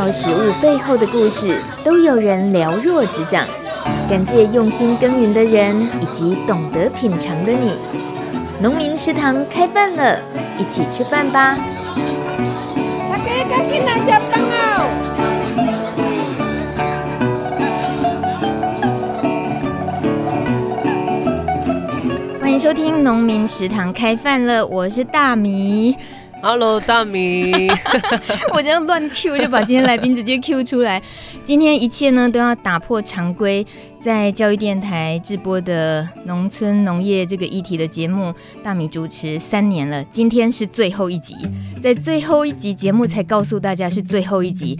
道食物背后的故事，都有人了若指掌。感谢用心耕耘的人，以及懂得品尝的你。农民食堂开饭了，一起吃饭吧！大家赶紧来吃饭哦！欢迎收听农民食堂开饭了，我是大米。Hello，大米，我这样乱 Q 就把今天来宾直接 Q 出来。今天一切呢都要打破常规，在教育电台直播的农村农业这个议题的节目，大米主持三年了，今天是最后一集，在最后一集节目才告诉大家是最后一集。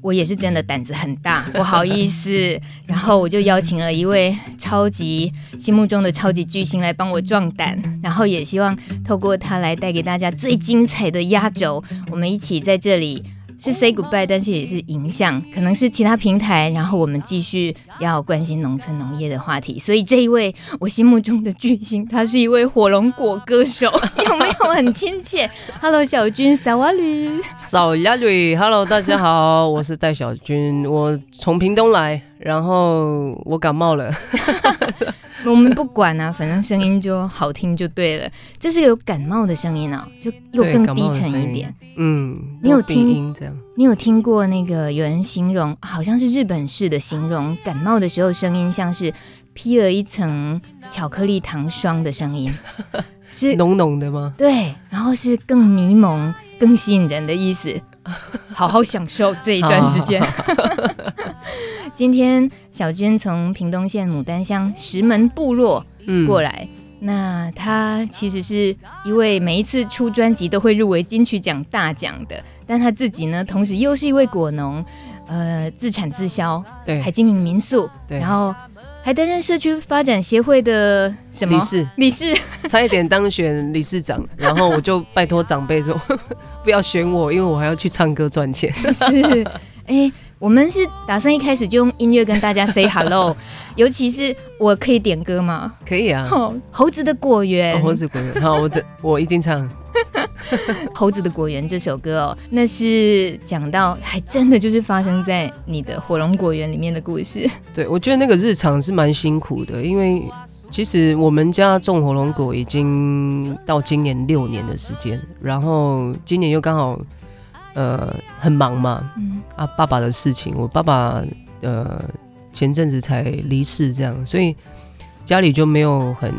我也是真的胆子很大，不好意思。然后我就邀请了一位超级心目中的超级巨星来帮我壮胆，然后也希望透过他来带给大家最精彩的压轴。我们一起在这里。是 say goodbye，但是也是影响，可能是其他平台，然后我们继续要关心农村农业的话题。所以这一位我心目中的巨星，他是一位火龙果歌手，有没有很亲切？Hello，小军，萨瓦吕，萨瓦吕，Hello，大家好，我是戴小军，我从屏东来，然后我感冒了。我们不管啊，反正声音就好听就对了。这是有感冒的声音啊，就又更低沉一点。嗯，你有听？你有听过那个有人形容，好像是日本式的形容感冒的时候声音，像是披了一层巧克力糖霜的声音，是浓浓的吗？对，然后是更迷蒙、更吸引人的意思。好好享受这一段时间。今天小娟从屏东县牡丹乡石门部落过来，嗯、那她其实是一位每一次出专辑都会入围金曲奖大奖的，但她自己呢，同时又是一位果农，呃，自产自销，对，还经营民宿，对，然后还担任社区发展协会的什么理事？理事，差一点当选理事长，然后我就拜托长辈说 不要选我，因为我还要去唱歌赚钱。是，哎。我们是打算一开始就用音乐跟大家 say hello，尤其是我可以点歌吗？可以啊。猴子的果园，猴子果园，好，我的我一定唱。猴子的果园这首歌哦，那是讲到还真的就是发生在你的火龙果园里面的故事。对，我觉得那个日常是蛮辛苦的，因为其实我们家种火龙果已经到今年六年的时间，然后今年又刚好。呃，很忙嘛，嗯、啊，爸爸的事情，我爸爸呃前阵子才离世，这样，所以家里就没有很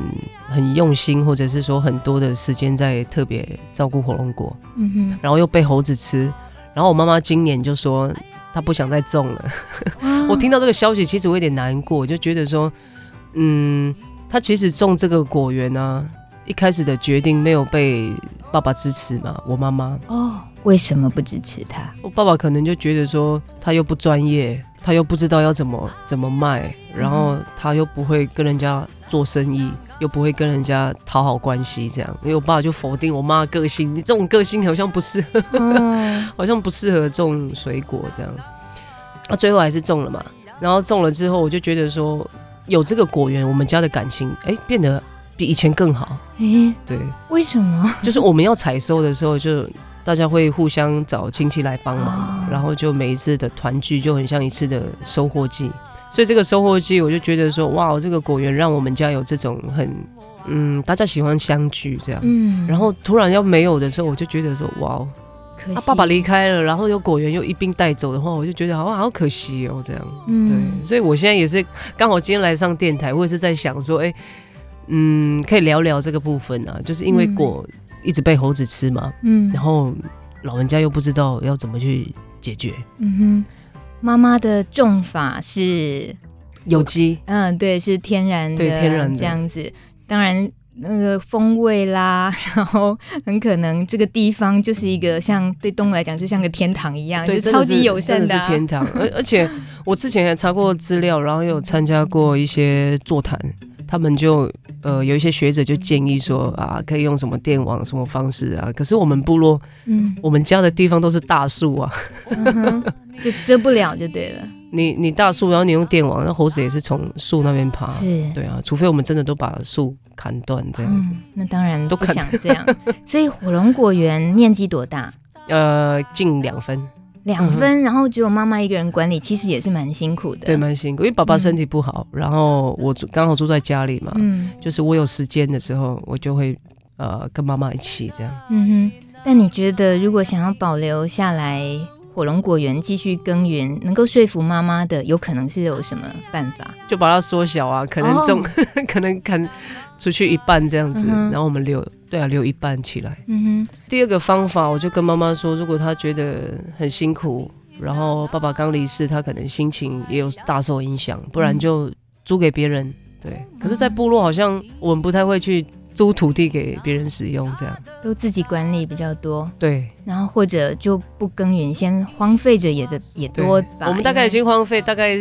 很用心，或者是说很多的时间在特别照顾火龙果，嗯哼，然后又被猴子吃，然后我妈妈今年就说她不想再种了，啊、我听到这个消息，其实我有点难过，就觉得说，嗯，她其实种这个果园呢、啊，一开始的决定没有被爸爸支持嘛，我妈妈哦。为什么不支持他？我爸爸可能就觉得说他又不专业，他又不知道要怎么怎么卖，然后他又不会跟人家做生意，又不会跟人家讨好关系，这样。因为我爸爸就否定我妈的个性，你这种个性好像不适合，嗯、好像不适合种水果这样。啊，最后还是种了嘛。然后种了之后，我就觉得说有这个果园，我们家的感情哎变得比以前更好。哎，对，为什么？就是我们要采收的时候就。大家会互相找亲戚来帮忙，oh. 然后就每一次的团聚就很像一次的收获季，所以这个收获季我就觉得说，哇，这个果园让我们家有这种很，嗯，大家喜欢相聚这样，嗯，然后突然要没有的时候，我就觉得说，哇，他爸爸离开了，然后有果园又一并带走的话，我就觉得好好可惜哦，这样，嗯，对，所以我现在也是刚好今天来上电台，我也是在想说，哎，嗯，可以聊聊这个部分啊，就是因为果。嗯一直被猴子吃嘛，嗯，然后老人家又不知道要怎么去解决，嗯哼，妈妈的种法是有机，嗯，对，是天然的，对，天然的这样子。当然那个风味啦，然后很可能这个地方就是一个像对动物来讲就像个天堂一样，对，就超级友善的，啊，真的天堂。而而且 我之前还查过资料，然后有参加过一些座谈。他们就呃有一些学者就建议说啊，可以用什么电网什么方式啊？可是我们部落，嗯，我们家的地方都是大树啊，嗯，就遮不了就对了。你你大树，然后你用电网，那猴子也是从树那边爬，是，对啊，除非我们真的都把树砍断这样子，嗯。那当然都不想这样。所以火龙果园面积多大？呃，近两分。两分，然后只有妈妈一个人管理，其实也是蛮辛苦的。对，蛮辛苦，因为爸爸身体不好，嗯、然后我刚好住在家里嘛，嗯，就是我有时间的时候，我就会呃跟妈妈一起这样。嗯哼，但你觉得如果想要保留下来火龙果园继续耕耘，能够说服妈妈的，有可能是有什么办法？就把它缩小啊，可能种，哦、可能砍出去一半这样子，嗯、然后我们留。对啊，留一半起来。嗯哼。第二个方法，我就跟妈妈说，如果她觉得很辛苦，然后爸爸刚离世，她可能心情也有大受影响，不然就租给别人。对。可是，在部落好像我们不太会去。租土地给别人使用，这样都自己管理比较多。对，然后或者就不耕耘，先荒废着也的也多吧。我们大概已经荒废大概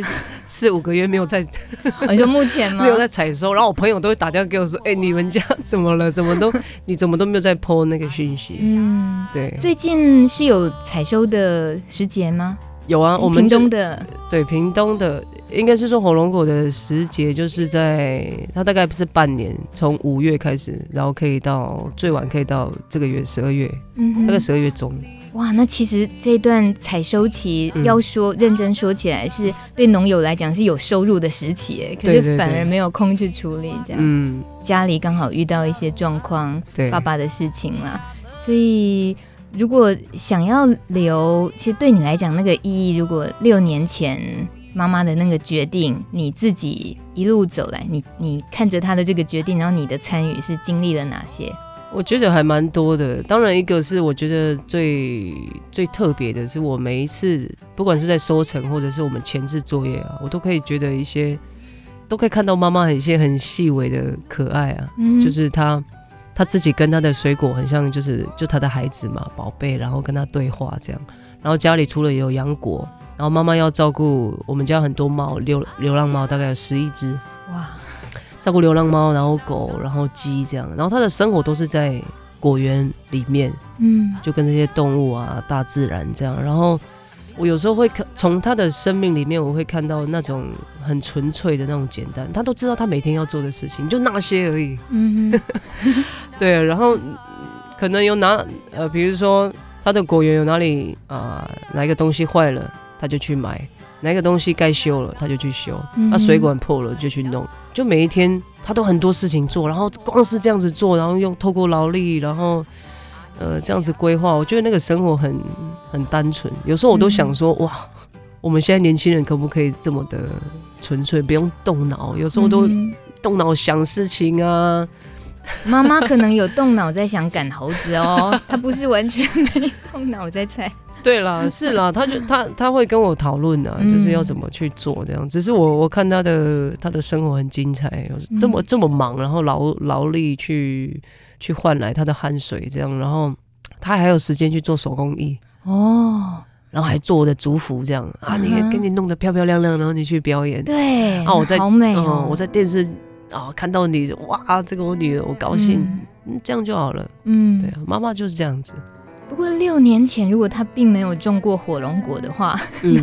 四五个月，没有在。你说目前吗？没有在采收，然后我朋友都会打电话给我说：“哎、欸，你们家怎么了？怎么都你怎么都没有在 po 那个讯息？”嗯，对。最近是有采收的时节吗？有啊，我们屏东的对屏东的。应该是说火龙果的时节，就是在它大概不是半年，从五月开始，然后可以到最晚可以到这个月十二月，大概十二月中。哇，那其实这段采收期要说、嗯、认真说起来，是对农友来讲是有收入的时期，哎，可是反而没有空去处理这样。嗯，家里刚好遇到一些状况，对爸爸的事情啦，所以如果想要留，其实对你来讲那个意义，如果六年前。妈妈的那个决定，你自己一路走来，你你看着她的这个决定，然后你的参与是经历了哪些？我觉得还蛮多的。当然，一个是我觉得最最特别的是，我每一次不管是在收成或者是我们前置作业啊，我都可以觉得一些，都可以看到妈妈一些很细微的可爱啊，嗯、就是她她自己跟她的水果很像，就是就她的孩子嘛，宝贝，然后跟她对话这样。然后家里除了有杨果。然后妈妈要照顾我们家很多猫，流流浪猫大概有十一只，哇！照顾流浪猫，然后狗，然后鸡这样，然后他的生活都是在果园里面，嗯，就跟这些动物啊、大自然这样。然后我有时候会看从他的生命里面，我会看到那种很纯粹的那种简单，他都知道他每天要做的事情就那些而已，嗯哼，对。然后可能有哪呃，比如说他的果园有哪里啊、呃，哪一个东西坏了。他就去买哪个东西该修了，他就去修。那、嗯啊、水管破了就去弄。就每一天他都很多事情做，然后光是这样子做，然后用透过劳力，然后呃这样子规划，我觉得那个生活很很单纯。有时候我都想说，嗯、哇，我们现在年轻人可不可以这么的纯粹，不用动脑？有时候都动脑想事情啊。妈妈可能有动脑在想赶猴子哦，她不是完全没动脑在猜。对啦，是啦，他就他他会跟我讨论啊，就是要怎么去做这样。只是我我看他的他的生活很精彩，这么这么忙，然后劳劳力去去换来他的汗水这样，然后他还有时间去做手工艺。哦，然后还做我的族服这样啊，你给你弄得漂漂亮亮，然后你去表演，对啊，我在好美哦，我在电视啊看到你哇，这个我女儿我高兴，嗯，这样就好了，嗯，对啊，妈妈就是这样子。不过六年前，如果他并没有种过火龙果的话，嗯，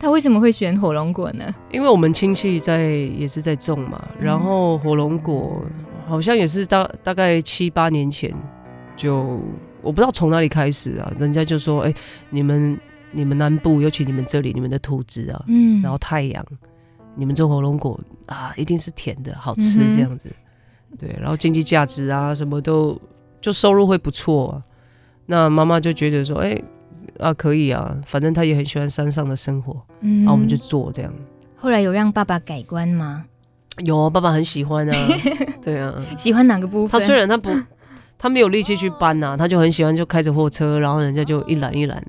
他为什么会选火龙果呢？因为我们亲戚在也是在种嘛，然后火龙果好像也是大大概七八年前就我不知道从哪里开始啊，人家就说，哎、欸，你们你们南部，尤其你们这里，你们的土质啊，嗯，然后太阳，你们种火龙果啊，一定是甜的，好吃这样子，嗯、对，然后经济价值啊，什么都就收入会不错啊。那妈妈就觉得说，哎、欸，啊，可以啊，反正她也很喜欢山上的生活，嗯，然后我们就做这样。后来有让爸爸改观吗？有，爸爸很喜欢啊，对啊，喜欢哪个部分？他虽然他不，他没有力气去搬呐、啊，他就很喜欢，就开着货车，然后人家就一揽一揽，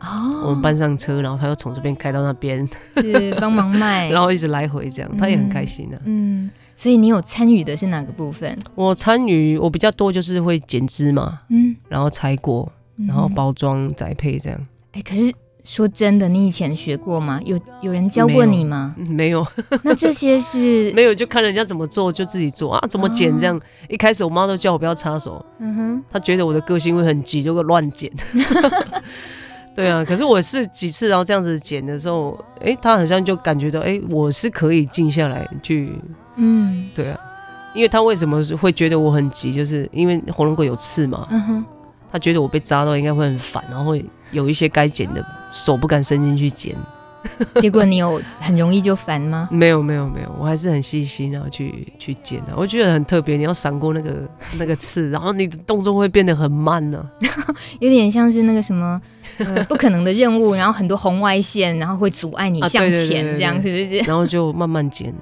哦，我们搬上车，然后他又从这边开到那边，是帮忙卖，然后一直来回这样，他也很开心啊，嗯。嗯所以你有参与的是哪个部分？我参与我比较多就是会剪枝嘛，嗯，然后拆果，然后包装栽培这样。哎、欸，可是说真的，你以前学过吗？有有人教过你吗？没有。那这些是 没有，就看人家怎么做就自己做啊，怎么剪这样。哦、一开始我妈都叫我不要插手，嗯哼，她觉得我的个性会很急，就会乱剪。对啊，可是我是几次然后这样子剪的时候，哎、欸，她好像就感觉到，哎、欸，我是可以静下来去。嗯，对啊，因为他为什么会觉得我很急，就是因为火龙果有刺嘛。嗯哼，他觉得我被扎到应该会很烦，然后会有一些该剪的手不敢伸进去剪。结果你有很容易就烦吗？没有没有没有，我还是很细心然后去去剪的。我觉得很特别，你要闪过那个 那个刺，然后你的动作会变得很慢呢、啊，有点像是那个什么、呃、不可能的任务，然后很多红外线，然后会阻碍你向前，这样是不是？然后就慢慢捡，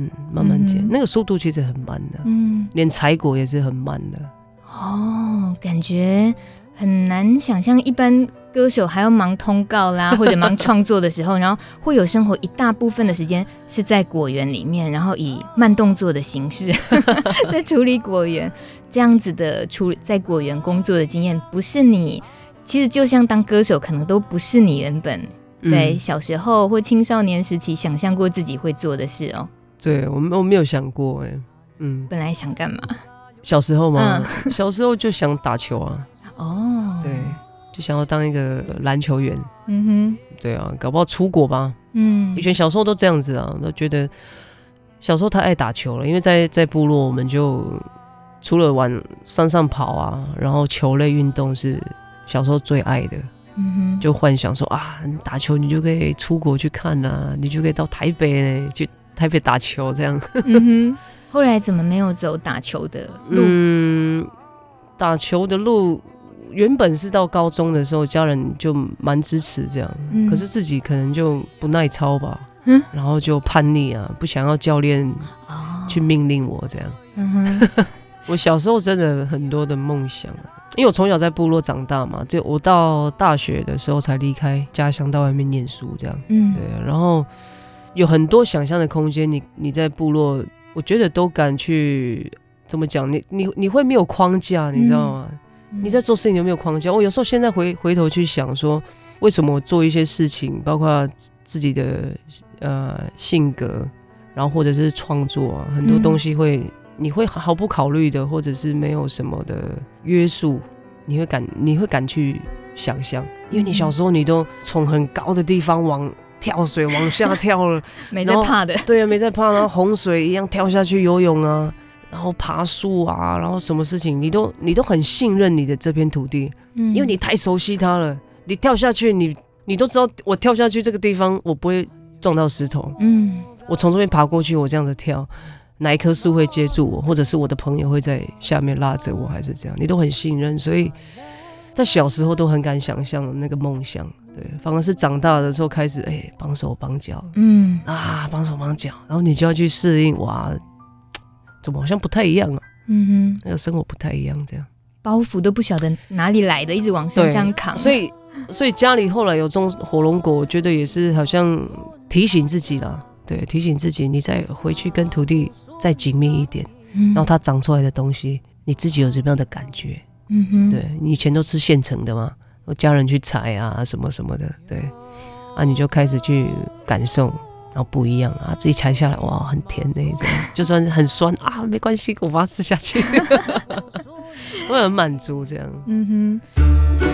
嗯，慢慢减、嗯，那个速度其实很慢的，嗯，连采果也是很慢的。哦，感觉很难想象一般。歌手还要忙通告啦，或者忙创作的时候，然后会有生活一大部分的时间是在果园里面，然后以慢动作的形式 在处理果园，这样子的处在果园工作的经验，不是你其实就像当歌手，可能都不是你原本在小时候或青少年时期想象过自己会做的事哦。对，我我没有想过哎，嗯，本来想干嘛？小时候嘛，嗯、小时候就想打球啊。哦，对。就想要当一个篮球员，嗯哼，对啊，搞不好出国吧，嗯，以前小时候都这样子啊，都觉得小时候太爱打球了，因为在在部落，我们就除了往山上跑啊，然后球类运动是小时候最爱的，嗯哼，就幻想说啊，你打球你就可以出国去看啊，你就可以到台北去台北打球这样，嗯哼，后来怎么没有走打球的路？嗯，打球的路。原本是到高中的时候，家人就蛮支持这样，嗯，可是自己可能就不耐操吧，嗯，然后就叛逆啊，不想要教练去命令我这样。嗯、我小时候真的很多的梦想，因为我从小在部落长大嘛，就我到大学的时候才离开家乡到外面念书这样，嗯，对，然后有很多想象的空间，你你在部落，我觉得都敢去怎么讲，你你你会没有框架，你知道吗？嗯你在做事情有没有框架？我有时候现在回回头去想说，为什么我做一些事情，包括自己的呃性格，然后或者是创作啊，很多东西会、嗯、你会毫不考虑的，或者是没有什么的约束，你会敢你会敢去想象，因为你小时候你都从很高的地方往跳水往下跳了，没在怕的，对啊，没在怕，然后洪水一样跳下去游泳啊。然后爬树啊，然后什么事情你都你都很信任你的这片土地，嗯，因为你太熟悉它了。你跳下去，你你都知道，我跳下去这个地方我不会撞到石头，嗯，我从这边爬过去，我这样子跳，哪一棵树会接住我，或者是我的朋友会在下面拉着我，还是这样，你都很信任，所以在小时候都很敢想象那个梦想，对，反而是长大的时候开始，哎，绑手绑脚，嗯啊，绑手绑脚，然后你就要去适应，哇。怎么好像不太一样啊？嗯哼，那个生活不太一样，这样包袱都不晓得哪里来的，一直往身上扛。所以，所以家里后来有种火龙果，我觉得也是好像提醒自己了，对，提醒自己，你再回去跟土地再紧密一点，嗯，然后它长出来的东西，你自己有什么样的感觉？嗯哼，对，你以前都吃现成的嘛，我家人去采啊，什么什么的，对，啊，你就开始去感受。然后不一样啊，自己采下来哇，很甜那种，就算很酸啊，没关系，我把它吃下去，我很满足这样。嗯哼。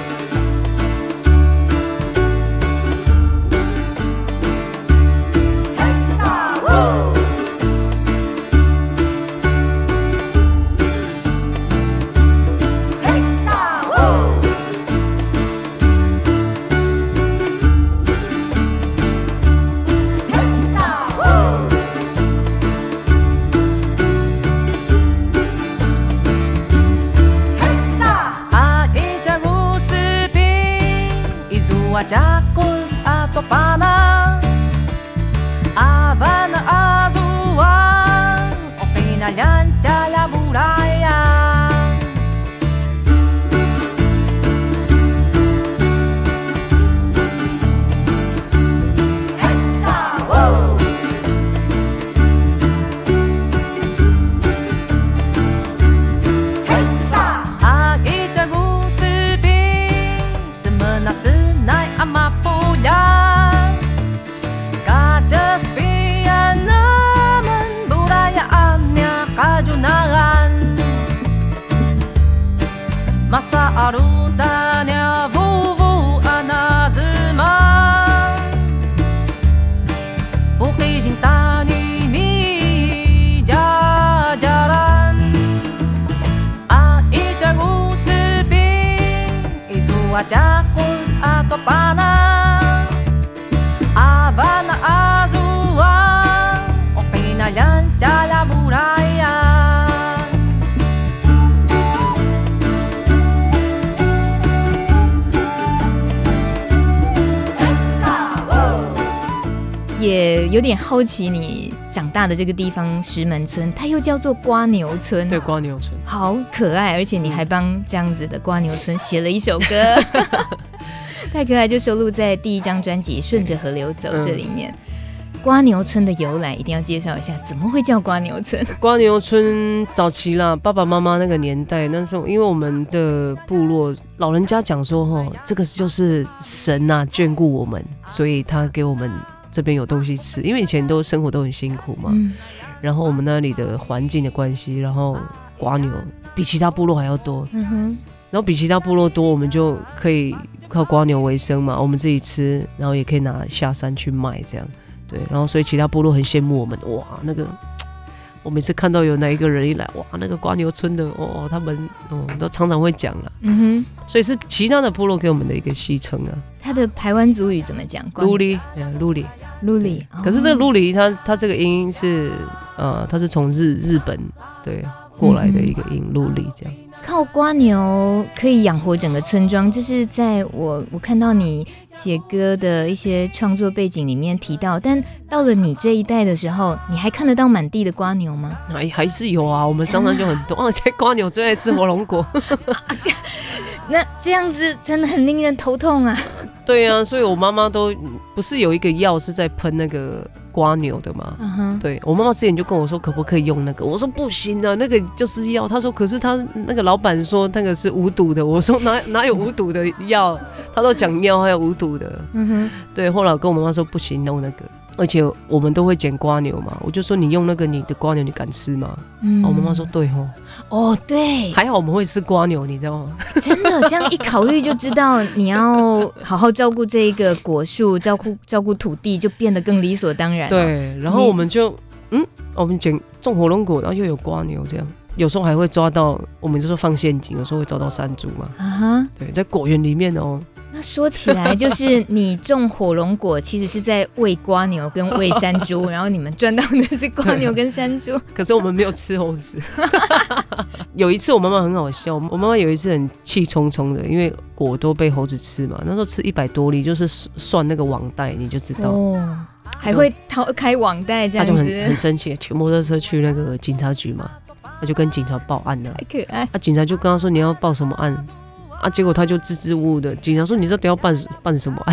jagger akbarnah avanah azuwa obe na yanzhang ya bulayyanzah wo 也有点好奇你长大的这个地方石门村，它又叫做瓜牛村。对，瓜牛村好可爱，而且你还帮这样子的瓜牛村写了一首歌，太可爱，就收录在第一张专辑《顺着河流走》这里面。瓜牛村的由来一定要介绍一下，怎么会叫瓜牛村？瓜牛村早期啦，爸爸妈妈那个年代，那时候因为我们的部落老人家讲说，吼，这个就是神呐、啊、眷顾我们，所以他给我们这边有东西吃。因为以前都生活都很辛苦嘛，嗯、然后我们那里的环境的关系，然后瓜牛比其他部落还要多，嗯哼，然后比其他部落多，我们就可以靠瓜牛为生嘛，我们自己吃，然后也可以拿下山去卖，这样。对，然后所以其他部落很羡慕我们，哇，那个我每次看到有哪一个人一来，哇，那个瓜牛村的，哦，他们哦都常常会讲了，嗯哼，所以是其他的部落给我们的一个戏称啊。他的台湾族语怎么讲？卢里，卢里，卢里。可是这个卢里，它它这个音是呃，它是从日日本对过来的一个音，卢里这样。靠瓜牛可以养活整个村庄，这是在我我看到你写歌的一些创作背景里面提到。但到了你这一代的时候，你还看得到满地的瓜牛吗？还还是有啊，我们山上就很多，而且瓜牛最爱吃火龙果。那这样子真的很令人头痛啊！对呀、啊，所以我妈妈都不是有一个药是在喷那个瓜牛的吗？Uh huh. 对，我妈妈之前就跟我说，可不可以用那个？我说不行啊，那个就是药。她说，可是她那个老板说那个是无毒的。我说哪 哪有无毒的药？他都讲 药还有无毒的。嗯哼、uh，huh. 对。后来我跟我妈妈说不行，弄那个。而且我们都会捡瓜牛嘛，我就说你用那个你的瓜牛，你敢吃吗？嗯，我妈妈说对哦，哦对，还好我们会吃瓜牛，你知道吗？真的，这样一考虑就知道你要好好照顾这一个果树，照顾照顾土地，就变得更理所当然。对，然后我们就嗯，我们捡种火龙果，然后又有瓜牛，这样有时候还会抓到，我们就说放陷阱，有时候会抓到山猪嘛。啊哈，对，在果园里面哦。那说起来，就是 你种火龙果，其实是在喂瓜牛跟喂山猪，然后你们赚到的是瓜牛跟山猪。可是我们没有吃猴子。有一次我妈妈很好笑，我妈妈有一次很气冲冲的，因为果都被猴子吃嘛。那时候吃一百多粒，就是算那个网袋，你就知道，哦，还会掏开网袋这样子。他就很很生气，骑摩托车去那个警察局嘛，他就跟警察报案了。太可爱。啊，警察就跟他说，你要报什么案？啊！结果他就支支吾吾的，警察说：“你这都要办办什么？”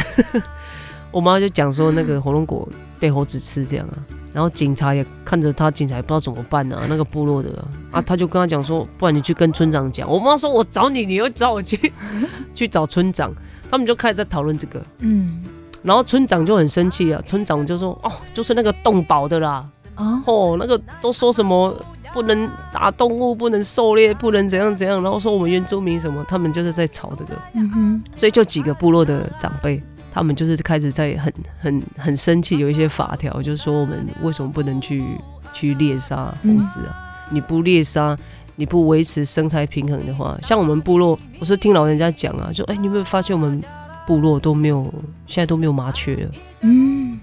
我妈就讲说：“那个火龙果被猴子吃，这样啊。”然后警察也看着他，警察也不知道怎么办啊。那个部落的啊，他就跟他讲说：“不然你去跟村长讲。”我妈说：“我找你，你又找我去 去找村长。”他们就开始在讨论这个。嗯。然后村长就很生气啊，村长就说：“哦，就是那个动保的啦。哦，哦，那个都说什么？”不能打动物，不能狩猎，不能怎样怎样，然后说我们原住民什么，他们就是在吵这个，嗯哼，所以就几个部落的长辈，他们就是开始在很很很生气，有一些法条，就是说我们为什么不能去去猎杀猴子啊？嗯、你不猎杀，你不维持生态平衡的话，像我们部落，我是听老人家讲啊，就哎、欸，你有没有发现我们部落都没有，现在都没有麻雀了？嗯，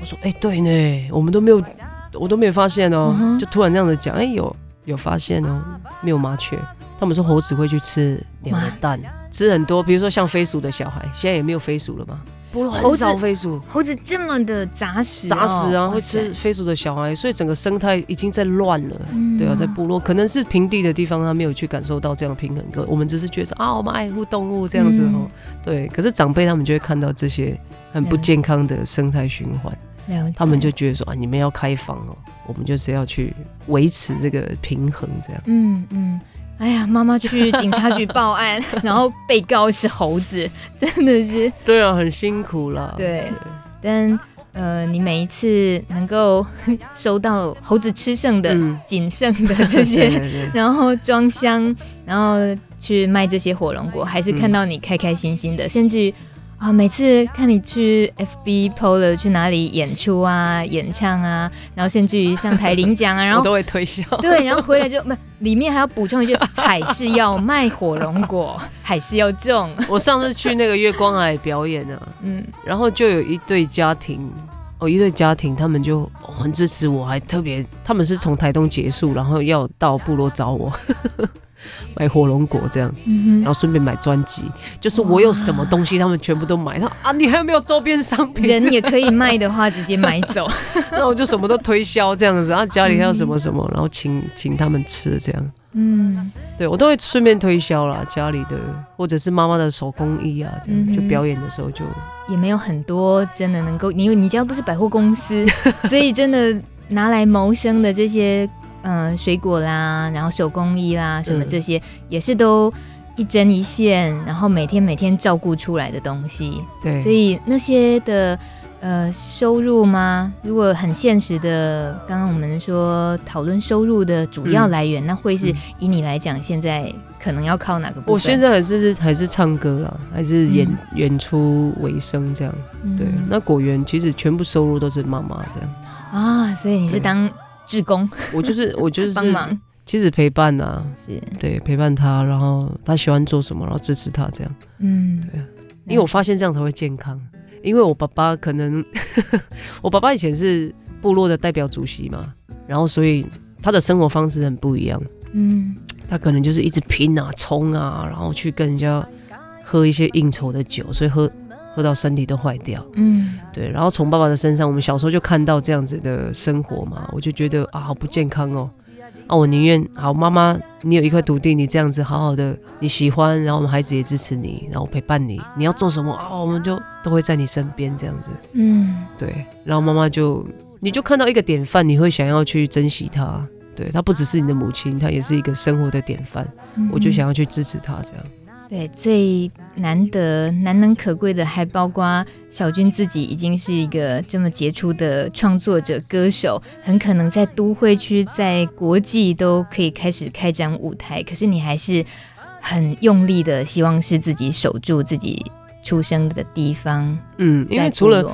我说哎、欸，对呢，我们都没有。我都没有发现哦，嗯、就突然这样子讲，哎、欸，有有发现哦，没有麻雀。他们说猴子会去吃鸟的蛋，吃很多，比如说像飞鼠的小孩，现在也没有飞鼠了吗？不，很少飞鼠。猴子这么的杂食，杂食啊，会吃飞鼠的小孩，所以整个生态已经在乱了。嗯、对啊，在部落可能是平地的地方，他没有去感受到这样平衡。可我们只是觉得啊，我们爱护动物这样子哦。嗯、对，可是长辈他们就会看到这些很不健康的生态循环。他们就觉得说啊，你们要开放哦，我们就是要去维持这个平衡，这样。嗯嗯，哎呀，妈妈去警察局报案，然后被告是猴子，真的是。对啊，很辛苦了。对，对但呃，你每一次能够收到猴子吃剩的、仅、嗯、剩的 这些，然后装箱，然后去卖这些火龙果，还是看到你开开心心的，嗯、甚至。啊，每次看你去 FB PO 了去哪里演出啊、演唱啊，然后甚至于上台领奖啊，然后都会推销。对，然后回来就不，里面还要补充一句，海是要卖火龙果，还是要种。我上次去那个月光海表演啊，嗯，然后就有一对家庭，哦，一对家庭，他们就、哦、很支持我，还特别，他们是从台东结束，然后要到部落找我。买火龙果这样，然后顺便买专辑，就是我有什么东西，他们全部都买。他说啊，你还有没有周边商品？人也可以卖的话，直接买走。那我就什么都推销这样子，然后家里还有什么什么，然后请请他们吃这样。嗯，对我都会顺便推销啦，家里的或者是妈妈的手工艺啊，这样就表演的时候就也没有很多真的能够，你你家不是百货公司，所以真的拿来谋生的这些。嗯、呃，水果啦，然后手工艺啦，什么这些、嗯、也是都一针一线，然后每天每天照顾出来的东西。对，所以那些的呃收入吗？如果很现实的，刚刚我们说讨论收入的主要来源，嗯、那会是以你来讲，现在可能要靠哪个部分？我现在还是还是唱歌啦，还是演、嗯、演出为生这样。对，嗯、那果园其实全部收入都是妈妈这样啊，所以你是当。志工，我就是我就是帮忙，其实陪伴呐、啊，是。对陪伴他，然后他喜欢做什么，然后支持他这样，嗯，对啊，因为我发现这样才会健康。因为我爸爸可能，我爸爸以前是部落的代表主席嘛，然后所以他的生活方式很不一样，嗯，他可能就是一直拼啊冲啊，然后去跟人家喝一些应酬的酒，所以喝。喝到身体都坏掉，嗯，对。然后从爸爸的身上，我们小时候就看到这样子的生活嘛，我就觉得啊，好不健康哦。啊，我宁愿好妈妈，你有一块土地，你这样子好好的，你喜欢，然后我们孩子也支持你，然后陪伴你，你要做什么啊，我们就都会在你身边这样子，嗯，对。然后妈妈就，你就看到一个典范，你会想要去珍惜她，对，她不只是你的母亲，她也是一个生活的典范，嗯，我就想要去支持她这样。对，最难得、难能可贵的，还包括小军自己已经是一个这么杰出的创作者、歌手，很可能在都会区、在国际都可以开始开展舞台。可是你还是很用力的，希望是自己守住自己出生的地方。嗯，因为除了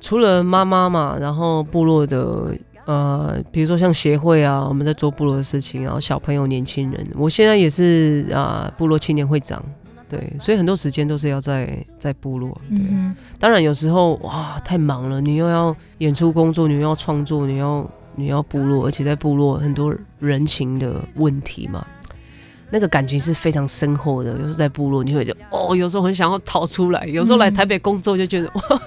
除了妈妈嘛，然后部落的。呃，比如说像协会啊，我们在做部落的事情，然后小朋友、年轻人，我现在也是啊、呃，部落青年会长，对，所以很多时间都是要在在部落，对。嗯、当然有时候哇，太忙了，你又要演出工作，你又要创作，你要你要部落，而且在部落很多人情的问题嘛，那个感情是非常深厚的。有时候在部落，你会觉得哦，有时候很想要逃出来，有时候来台北工作就觉得、嗯、哇，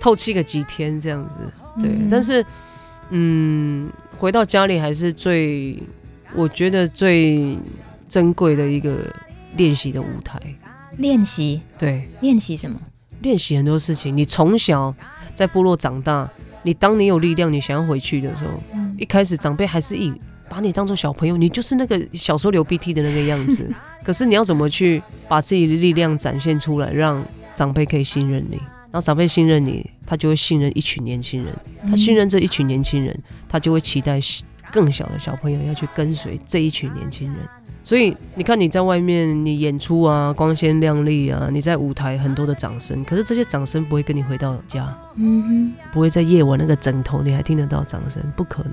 透气个几天这样子，对，嗯、但是。嗯，回到家里还是最，我觉得最珍贵的一个练习的舞台。练习，对，练习什么？练习很多事情。你从小在部落长大，你当你有力量，你想要回去的时候，嗯、一开始长辈还是以把你当做小朋友，你就是那个小时候流鼻涕的那个样子。可是你要怎么去把自己的力量展现出来，让长辈可以信任你？然后长辈信任你，他就会信任一群年轻人。他信任这一群年轻人，他就会期待更小的小朋友要去跟随这一群年轻人。所以你看你在外面，你演出啊，光鲜亮丽啊，你在舞台很多的掌声，可是这些掌声不会跟你回到家，嗯哼，不会在夜晚那个枕头你还听得到掌声，不可能。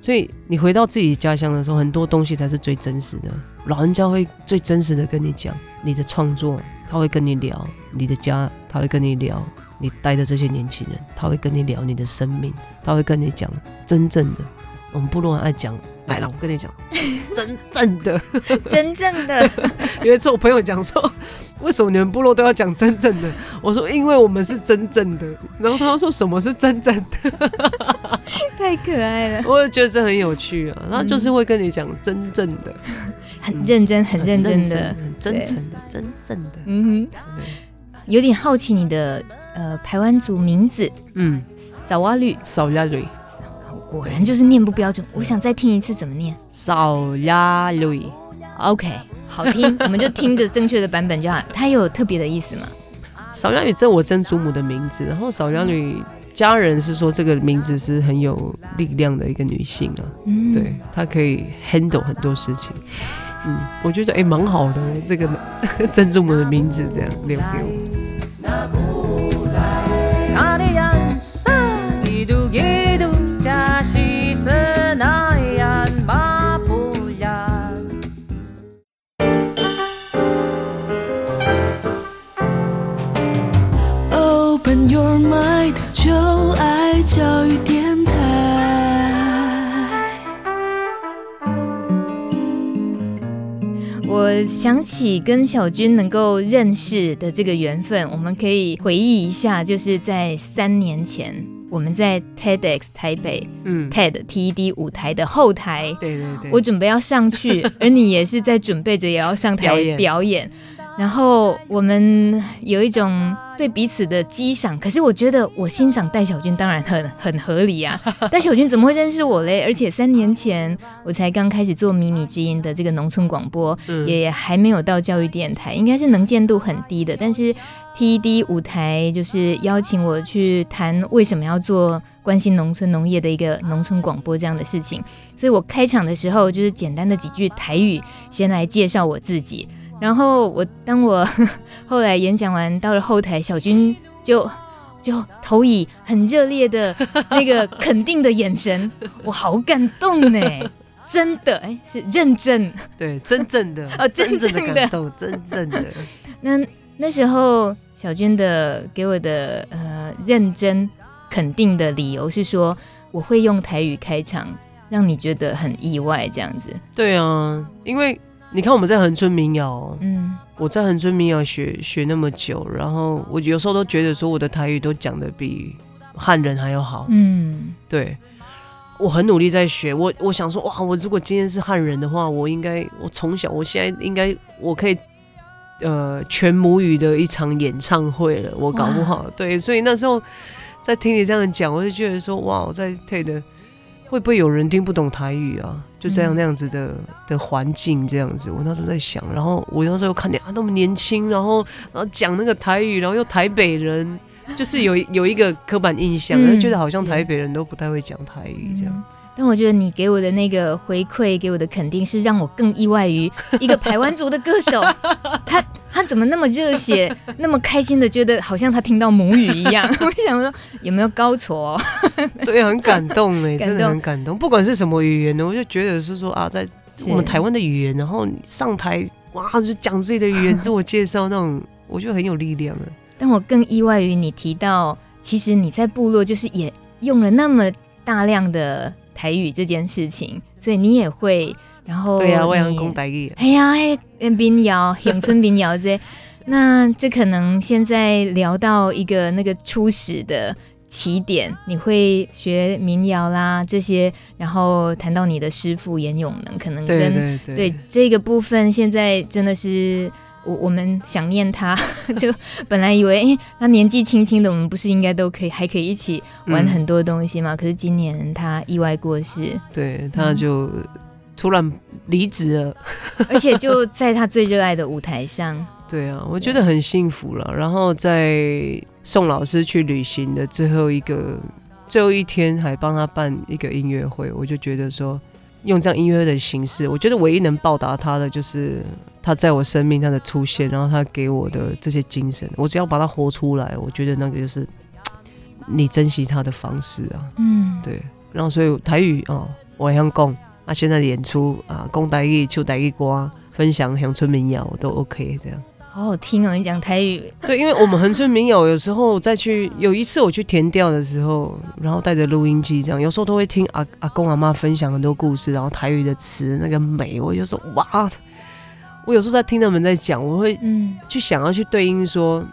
所以你回到自己家乡的时候，很多东西才是最真实的。老人家会最真实的跟你讲你的创作。他会跟你聊你的家，他会跟你聊你带的这些年轻人，他会跟你聊你的生命，他会跟你讲真正的。我们部落人爱讲，来了，我跟你讲，真正的，真正的。有一次我朋友讲说，为什么你们部落都要讲真正的？我说因为我们是真正的。然后他说什么是真正的？太可爱了，我也觉得这很有趣啊。然后就是会跟你讲真正的。很认真，很认真的，很真诚的，真正的。嗯哼，有点好奇你的呃排湾族名字，嗯，扫瓦绿，扫亚绿，果然就是念不标准。我想再听一次怎么念，扫亚绿。OK，好听，我们就听着正确的版本就好。它有特别的意思吗？扫亚女这我曾祖母的名字，然后扫亚女家人是说这个名字是很有力量的一个女性啊，嗯，对，她可以 handle 很多事情。嗯，我觉得哎，蛮好的，这个曾祖母的名字这样留给我。想起跟小军能够认识的这个缘分，我们可以回忆一下，就是在三年前，我们在 TEDx 台北，嗯，TED TED 舞台的后台，对对对，我准备要上去，而你也是在准备着也要上台表演。表演。然后我们有一种对彼此的激赏，可是我觉得我欣赏戴小军当然很很合理啊。戴小军怎么会认识我嘞？而且三年前我才刚开始做米米之音的这个农村广播，嗯、也还没有到教育电台，应该是能见度很低的。但是 TED 舞台就是邀请我去谈为什么要做关心农村农业的一个农村广播这样的事情，所以我开场的时候就是简单的几句台语，先来介绍我自己。然后我当我 后来演讲完到了后台，小军就就投以很热烈的那个肯定的眼神，我好感动呢，真的哎，是认真，对，真正的哦，真正的感动，真正的。那那时候小军的给我的呃认真肯定的理由是说，我会用台语开场，让你觉得很意外这样子。对啊，因为。你看我们在恒春民谣，嗯，我在恒春民谣学学那么久，然后我有时候都觉得说我的台语都讲的比汉人还要好，嗯，对，我很努力在学，我我想说哇，我如果今天是汉人的话，我应该我从小我现在应该我可以呃全母语的一场演唱会了，我搞不好，哇。对，所以那时候在听你这样讲，我就觉得说哇，我在推的。会不会有人听不懂台语啊？就这样那样子的、嗯、的环境这样子，我那时候在想，然后我那时候看见啊那么年轻，然后然后讲那个台语，然后又台北人，就是有有一个刻板印象，就、嗯、觉得好像台北人都不太会讲台语这样。但我觉得你给我的那个回馈，给我的肯定是让我更意外于一个台湾族的歌手，他他怎么那么热血，那么开心的觉得好像他听到母语一样。我想说有没有高潮？对，很感动哎，真的很感动。不管是什么语言呢，我就觉得是说啊，在我们台湾的语言，然后上台哇就讲自己的语言自我介绍那种，我觉得很有力量。但我更意外于你提到，其实你在部落就是也用了那么大量的。台语这件事情，所以你也会，然后对呀、啊，我也会讲台语。哎呀，民谣、乡村民谣这，那这可能现在聊到一个那个初始的起点，你会学民谣啦这些，然后谈到你的师傅严永能，可能跟对这个部分，现在真的是。我我们想念他，就本来以为，哎、欸，他年纪轻轻的，我们不是应该都可以还可以一起玩很多东西吗？嗯、可是今年他意外过世，对，他就突然离职了，而且就在他最热爱的舞台上。对啊，我觉得很幸福了。然后在宋老师去旅行的最后一个最后一天，还帮他办一个音乐会，我就觉得说。用这样音乐的形式，我觉得唯一能报答他的就是他在我生命他的出现，然后他给我的这些精神，我只要把它活出来，我觉得那个就是 你珍惜他的方式啊。嗯，对。然后所以台语哦，我想讲啊，现在的演出啊，讲台语、唱台语歌、分享乡村民谣都 OK 这样。好好听哦，你讲台语。对，因为我们恒春民谣有时候再去，有一次我去填调的时候，然后带着录音机这样，有时候都会听阿阿公阿妈分享很多故事，然后台语的词那个美，我就说哇，我有时候在听他们在讲，我会嗯去想要去对应说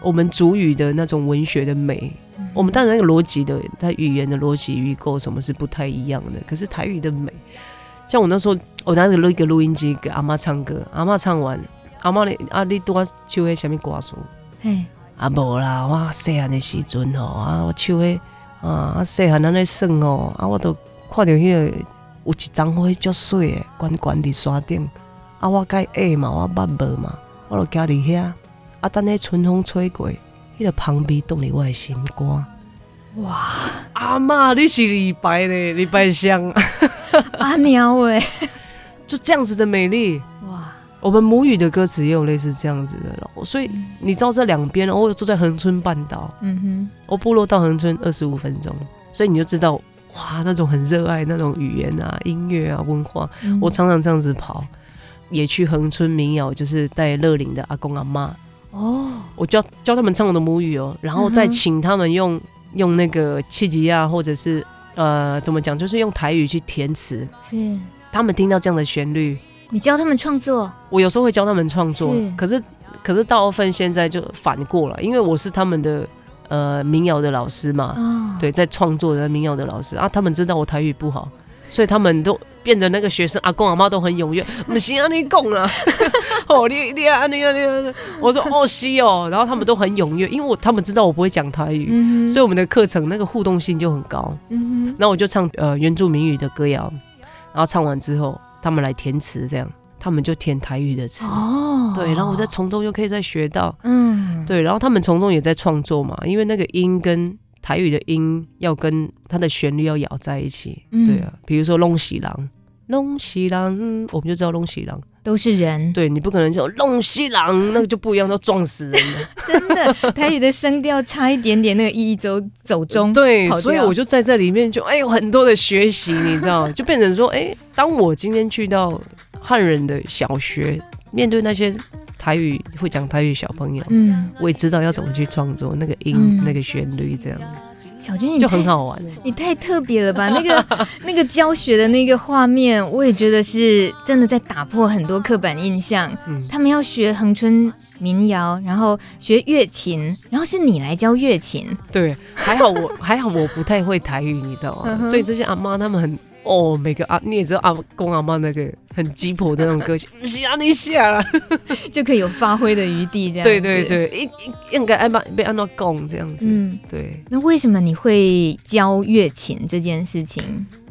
我们主语的那种文学的美，嗯、我们当然那个逻辑的，它语言的逻辑预构什么是不太一样的，可是台语的美，像我那时候我拿着录一个录音机给阿妈唱歌，阿妈唱完。阿妈你啊，你拄啊唱迄什物歌词？嘿，啊无啦，我细汉的时阵吼，啊我唱迄啊细汉安尼耍吼，啊我都看到迄个有一丛花足水的，悬悬伫山顶，啊我该矮嘛，我捌无嘛，我就徛伫遐，啊等迄春风吹过，迄、那个香味动伫我的心肝。哇，阿嬷你是李白的李白香，阿娘诶，就这样子的美丽。我们母语的歌词也有类似这样子的，所以你知道这两边，我有住在恒春半岛，嗯哼，我部落到恒春二十五分钟，所以你就知道，哇，那种很热爱那种语言啊、音乐啊、文化，嗯、我常常这样子跑，也去恒春民谣，就是带乐龄的阿公阿妈，哦，我教教他们唱我的母语哦，然后再请他们用用那个契吉亚或者是呃怎么讲，就是用台语去填词，是，他们听到这样的旋律。你教他们创作？我有时候会教他们创作，是。可是可是大部分现在就反过来，因为我是他们的呃民谣的老师嘛，哦、对，在创作的民谣的老师啊，他们知道我台语不好，所以他们都变得那个学生阿公阿妈都很踊跃，不行啊，你讲啊，哦，你你啊，你啊，你啊，我说哦，西哦，然后他们都很踊跃，因为我他们知道我不会讲台语，嗯、所以我们的课程那个互动性就很高，嗯那，我就唱呃原住民语的歌谣，然后唱完之后。他们来填词，这样他们就填台语的词。哦，对，然后我在从中又可以再学到，嗯，对，然后他们从中也在创作嘛，因为那个音跟台语的音要跟它的旋律要咬在一起，嗯、对啊，比如说弄喜郎，弄喜郎，我们就知道弄喜郎都是人，对你不可能说弄西郎，那个就不一样，都撞死人了，真的，台语的声调差一点点，那个意义走走中，对，所以我就在这里面就哎有很多的学习，你知道，就变成说哎。当我今天去到汉人的小学，面对那些台语会讲台语小朋友，嗯，我也知道要怎么去创作那个音、嗯、那个旋律，这样。小军，你就很好玩，你太特别了吧？那个 那个教学的那个画面，我也觉得是真的在打破很多刻板印象。嗯，他们要学恒春民谣，然后学乐琴，然后是你来教乐琴。对，还好我还好我不太会台语，你知道吗？所以这些阿妈他们很。哦，每个啊，你也知道阿公阿妈那个很鸡婆的那种个性，不是啊，你下了 就可以有发挥的余地，这样。对对对，应应该按把被按照供这样子。嗯，对。那为什么你会教乐琴这件事情？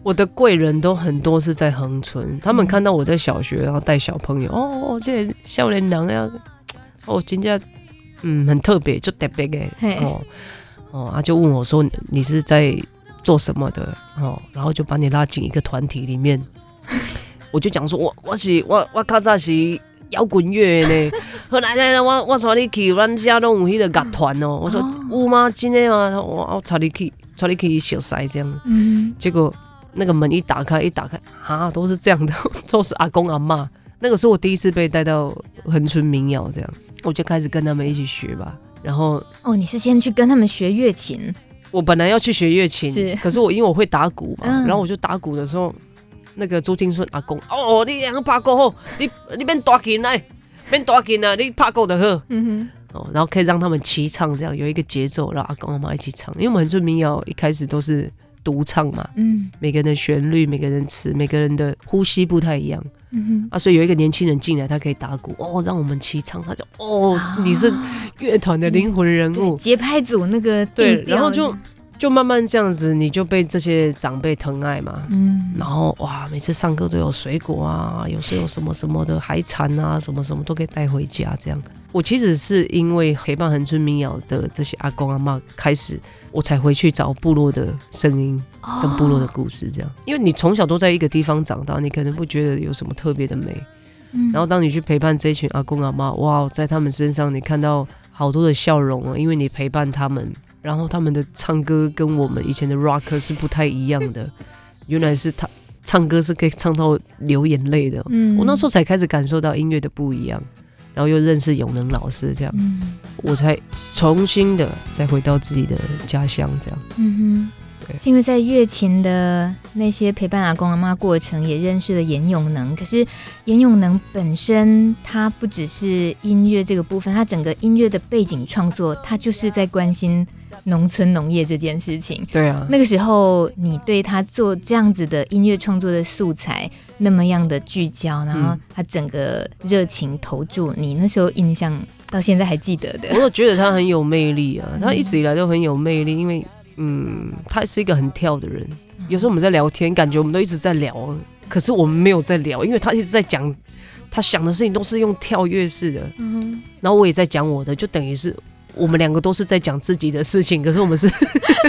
我的贵人都很多是在恒春，他们看到我在小学，然后带小朋友，哦，这少年郎呀，哦，人家，嗯，很特别，就特别的，哦哦，他就问我说，你是在？做什么的哦，然后就把你拉进一个团体里面，我就讲说，我我是我我较早是摇滚乐呢，后来呢，我我带你去，咱家都有迄个乐团哦，我说有吗？真的吗？我我带你去，带你去熟悉这样，嗯，结果那个门一打开，一打开啊，都是这样的，都是阿公阿妈，那个是我第一次被带到恒春民谣这样，我就开始跟他们一起学吧，然后哦，你是先去跟他们学乐琴。我本来要去学乐琴，是。可是我因为我会打鼓嘛，嗯、然后我就打鼓的时候，那个朱金顺阿公，哦，你两个拍鼓后，你你别大琴来，别大琴啊，你拍鼓的呵，嗯哼，哦，然后可以让他们齐唱，这样有一个节奏，然后阿公阿妈一起唱，因为我们恒春民谣一开始都是独唱嘛，嗯，每个人的旋律、每个人词、每个人的呼吸不太一样，嗯，啊，所以有一个年轻人进来，他可以打鼓，哦，让我们齐唱，他就哦，啊、你是。乐团的灵魂人物，节拍组那个对，然后就就慢慢这样子，你就被这些长辈疼爱嘛。嗯，然后哇，每次上课都有水果啊，有时候有什么什么的海产啊，什么什么都可以带回家。这样，我其实是因为陪伴恒春民谣的这些阿公阿嬷开始，我才回去找部落的声音跟部落的故事。这样，因为你从小都在一个地方长大，你可能不觉得有什么特别的美。嗯，然后当你去陪伴这群阿公阿妈，哇，在他们身上你看到。好多的笑容啊，因为你陪伴他们，然后他们的唱歌跟我们以前的 rock 是不太一样的。原来是他唱歌是可以唱到流眼泪的。嗯，我那时候才开始感受到音乐的不一样，然后又认识永能老师，这样，嗯，我才重新的再回到自己的家乡，这样。嗯哼。是因为在月前的那些陪伴阿公阿妈过程，也认识了严永能。可是严永能本身，他不只是音乐这个部分，他整个音乐的背景创作，他就是在关心农村农业这件事情。对啊，那个时候你对他做这样子的音乐创作的素材那么样的聚焦，然后他整个热情投注，你那时候印象到现在还记得的。我都觉得他很有魅力啊，他一直以来都很有魅力，因为。嗯，他是一个很跳的人。有时候我们在聊天，感觉我们都一直在聊，可是我们没有在聊，因为他一直在讲，他想的事情都是用跳跃式的。嗯，然后我也在讲我的，就等于是我们两个都是在讲自己的事情，可是我们是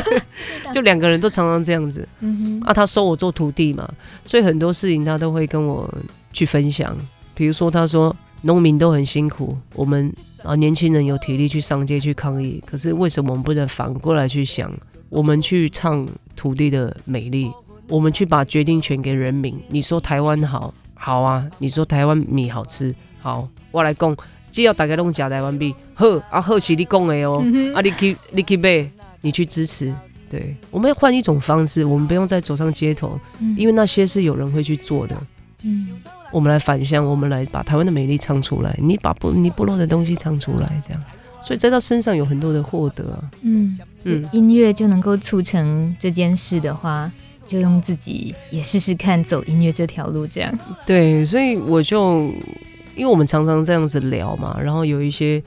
就两个人都常常这样子。嗯哼，啊，他收我做徒弟嘛，所以很多事情他都会跟我去分享。比如说，他说农民都很辛苦，我们啊年轻人有体力去上街去抗议，可是为什么我们不能反过来去想？我们去唱土地的美丽，我们去把决定权给人民。你说台湾好，好啊；你说台湾米好吃，好，我来讲，只要大家拢吃台湾米，好啊，好是你讲的哦，嗯、啊，你去你去买，你去支持。对，我们要换一种方式，我们不用再走上街头，嗯、因为那些是有人会去做的。嗯，我们来返乡，我们来把台湾的美丽唱出来。你把不你部落的东西唱出来，这样，所以在他身上有很多的获得、啊。嗯嗯，音乐就能够促成这件事的话，就用自己也试试看走音乐这条路，这样。对，所以我就因为我们常常这样子聊嘛，然后有一些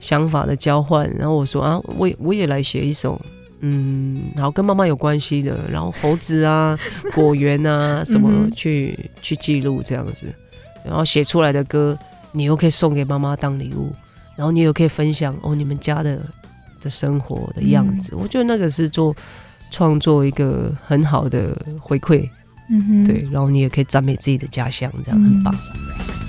想法的交换，然后我说啊，我我也来写一首。嗯，然后跟妈妈有关系的，然后猴子啊、果园啊什么去、嗯、去记录这样子，然后写出来的歌，你又可以送给妈妈当礼物，然后你又可以分享哦你们家的的生活的样子，嗯、我觉得那个是做创作一个很好的回馈，嗯哼，对，然后你也可以赞美自己的家乡，这样、嗯、很棒。那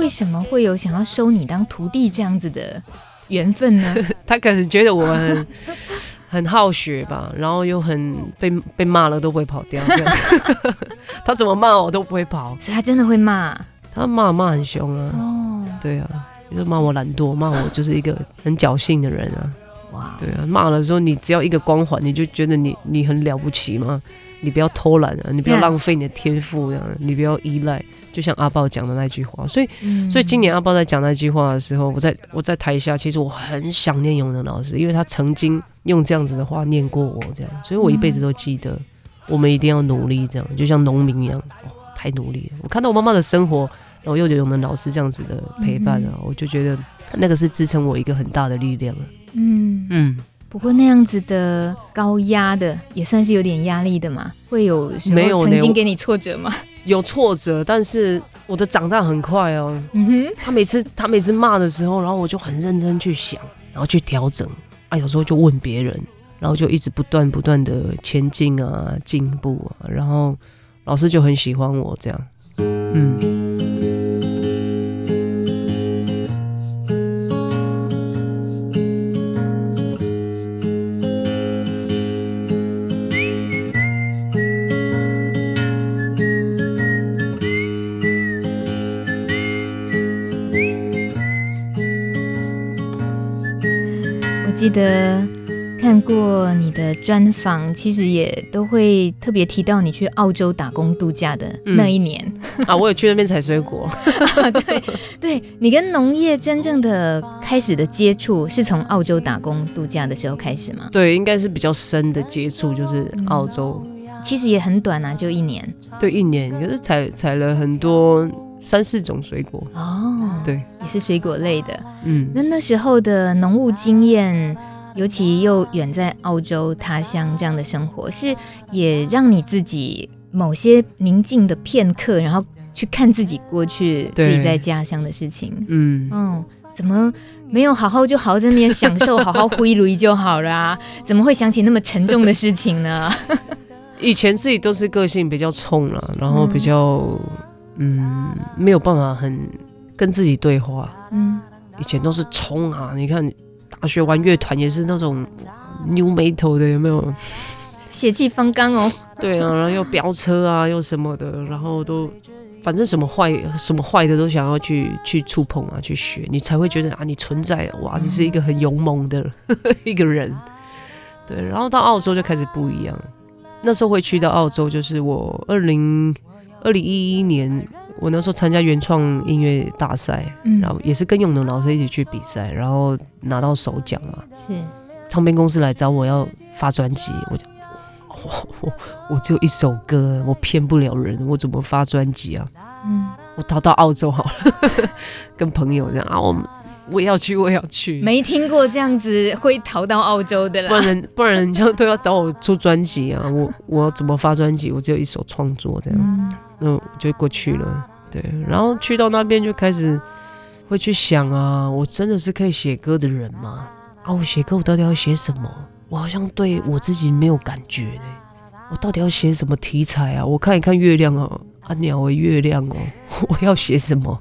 为什么会有想要收你当徒弟这样子的缘分呢？他可能觉得我很。很好学吧，然后又很被被骂了都不会跑掉。他怎么骂我都不会跑，所以他真的会骂。他骂骂很凶啊。哦，对啊，就是骂我懒惰，骂我就是一个很侥幸的人啊。哇，对啊，骂了之后你只要一个光环，你就觉得你你很了不起吗？你不要偷懒啊，你不要浪费你的天赋这样，你不要依赖。就像阿豹讲的那句话，所以，嗯、所以今年阿豹在讲那句话的时候，我在我在台下，其实我很想念永能老师，因为他曾经用这样子的话念过我，这样，所以我一辈子都记得，我们一定要努力，这样，就像农民一样，哦，太努力了。我看到我妈妈的生活，然后又有永能老师这样子的陪伴啊，嗯、我就觉得那个是支撑我一个很大的力量啊。嗯嗯，不过那样子的高压的，也算是有点压力的嘛，会有没有曾经给你挫折吗？有挫折，但是我的长大很快哦。嗯哼，他每次他每次骂的时候，然后我就很认真去想，然后去调整。啊，有时候就问别人，然后就一直不断不断的前进啊，进步啊。然后老师就很喜欢我这样。嗯。记得看过你的专访，其实也都会特别提到你去澳洲打工度假的那一年、嗯、啊，我有去那边采水果。啊、对，对你跟农业真正的开始的接触，是从澳洲打工度假的时候开始吗？对，应该是比较深的接触，就是澳洲、嗯。其实也很短啊，就一年。对，一年，可是采采了很多三四种水果哦。对，也是水果类的。嗯，那那时候的农务经验，尤其又远在澳洲他乡这样的生活，是也让你自己某些宁静的片刻，然后去看自己过去自己在家乡的事情。嗯嗯，怎么没有好好就好在那边享受，好好挥泪就好了啊？怎么会想起那么沉重的事情呢？以前自己都是个性比较冲了，然后比较嗯，嗯没有办法很。跟自己对话，嗯，以前都是冲啊！你看，大学玩乐团也是那种 new metal 的，有没有？血气方刚哦。对啊，然后又飙车啊，又什么的，然后都反正什么坏什么坏的都想要去去触碰啊，去学，你才会觉得啊，你存在哇，你是一个很勇猛的 一个人。对，然后到澳洲就开始不一样，那时候会去到澳洲，就是我二零二零一一年。我那时候参加原创音乐大赛，嗯、然后也是跟永能老师一起去比赛，然后拿到首奖嘛。是，唱片公司来找我要发专辑，我就 我我我只有一首歌，我骗不了人，我怎么发专辑啊？嗯，我逃到澳洲好了，跟朋友这样啊，我们我也要去，我也要去。没听过这样子会逃到澳洲的啦，不然不然人家都要找我出专辑啊，我我要怎么发专辑？我只有一首创作这样，嗯、那就过去了。对，然后去到那边就开始会去想啊，我真的是可以写歌的人吗？啊，我写歌我到底要写什么？我好像对我自己没有感觉呢。我到底要写什么题材啊？我看一看月亮哦，啊，鸟为月亮哦，我要写什么？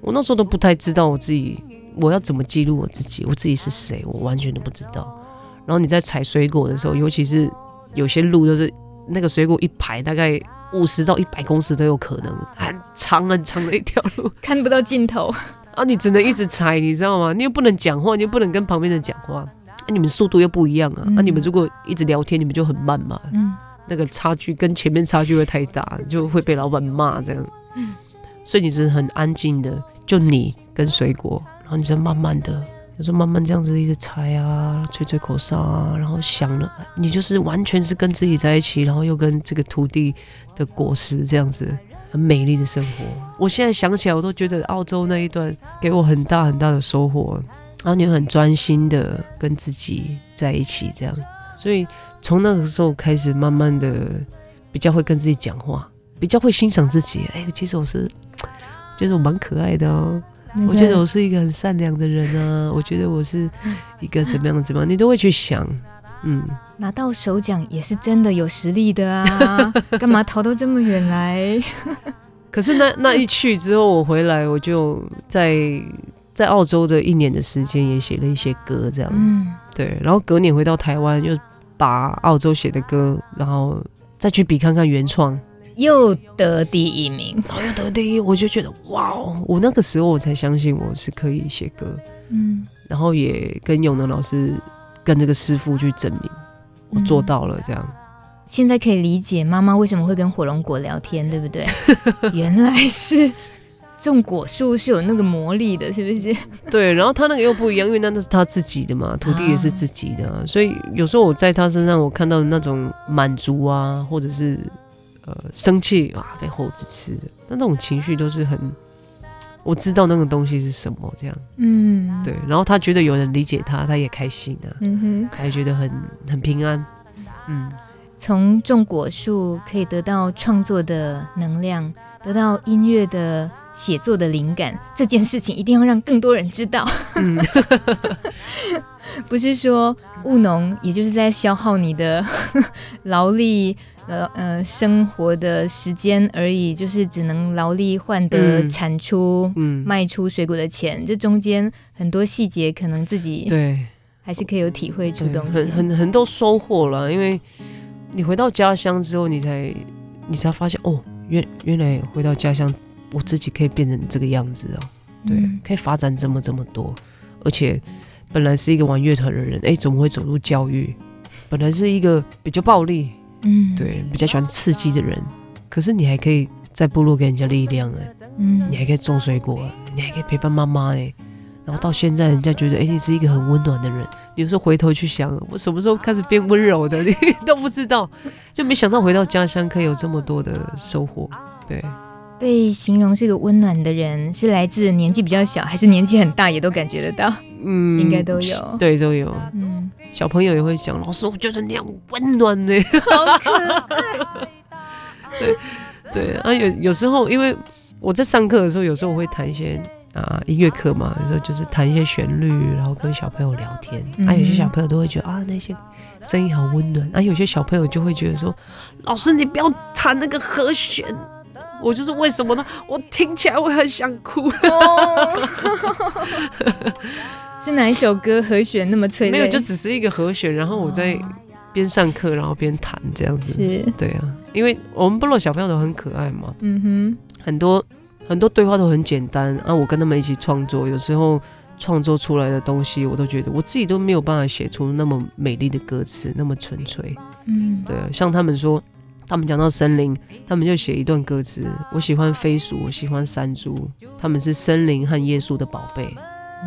我那时候都不太知道我自己，我要怎么记录我自己？我自己是谁？我完全都不知道。然后你在采水果的时候，尤其是有些路都是那个水果一排，大概。五十到一百公尺都有可能，很长很长的一条路，看不到尽头 啊！你只能一直踩，你知道吗？你又不能讲话，你又不能跟旁边人讲话，啊，你们速度又不一样啊！那、嗯啊、你们如果一直聊天，你们就很慢嘛。嗯，那个差距跟前面差距会太大，就会被老板骂这样。嗯，所以你只是很安静的，就你跟水果，然后你就慢慢的，有时候慢慢这样子一直猜啊，吹吹口哨啊，然后想了，你就是完全是跟自己在一起，然后又跟这个土地的果实这样子很美丽的生活。我现在想起来，我都觉得澳洲那一段给我很大很大的收获，然后你很专心的跟自己在一起，这样，所以从那个时候开始，慢慢的比较会跟自己讲话。比较会欣赏自己，哎、其实我是，觉得我蛮可爱的哦、喔。我觉得我是一个很善良的人啊。我觉得我是一个怎么样的怎么样，你都会去想。嗯，拿到首奖也是真的有实力的啊，干嘛逃到这么远来？可是那那一去之后，我回来，我就在在澳洲的一年的时间也写了一些歌，这样。嗯，对。然后隔年回到台湾，又把澳洲写的歌，然后再去比看看原创。又得第一名，然后又得第一，我就觉得哇哦！我那个时候我才相信我是可以写歌，嗯，然后也跟永能老师跟这个师傅去证明我做到了这样。现在可以理解妈妈为什么会跟火龙果聊天，对不对？原来是种果树是有那个魔力的，是不是？对，然后他那个又不一样，因为那那是他自己的嘛，土地也是自己的，啊，所以有时候我在他身上我看到的那种满足啊，或者是。呃，生气啊，被猴子吃的，那那种情绪都是很，我知道那个东西是什么，这样，嗯，对，然后他觉得有人理解他，他也开心啊，嗯哼，他也觉得很很平安，嗯，从种果树可以得到创作的能量，得到音乐的写作的灵感，这件事情一定要让更多人知道，嗯，不是说务农，也就是在消耗你的 劳力。呃呃，生活的时间而已，就是只能劳力换得产出，嗯，卖出水果的钱。嗯、这中间很多细节，可能自己对还是可以有体会出东西，很很很多收获了。因为你回到家乡之后，你才你才发现哦，原原来回到家乡，我自己可以变成这个样子哦，对，嗯、可以发展这么这么多。而且本来是一个玩乐团的人，哎，怎么会走入教育？本来是一个比较暴力。嗯，对，比较喜欢刺激的人，可是你还可以在部落给人家力量哎，嗯，你还可以种水果，你还可以陪伴妈妈哎，然后到现在人家觉得哎，你是一个很温暖的人，有时候回头去想，我什么时候开始变温柔的，你都不知道，就没想到回到家乡可以有这么多的收获，对。被形容是个温暖的人，是来自年纪比较小，还是年纪很大，也都感觉得到？嗯，应该都有，对，都有。嗯，小朋友也会讲，老师，我觉得你很温暖呢，好可爱。对对啊，有有时候，因为我在上课的时候，有时候我会弹一些啊音乐课嘛，有时候就是弹一些旋律，然后跟小朋友聊天。嗯、啊，有些小朋友都会觉得啊，那些声音好温暖。啊，有些小朋友就会觉得说，老师你不要弹那个和弦。我就是为什么呢？我听起来我很想哭。Oh. 是哪一首歌和弦那么催泪？没有，就只是一个和弦，然后我在边上课，然后边弹这样子。是，对啊，因为我们部落小朋友都很可爱嘛。嗯哼，很多很多对话都很简单啊。我跟他们一起创作，有时候创作出来的东西，我都觉得我自己都没有办法写出那么美丽的歌词，那么纯粹。嗯，对啊，像他们说。他们讲到森林，他们就写一段歌词。我喜欢飞鼠，我喜欢山猪，他们是森林和耶稣的宝贝。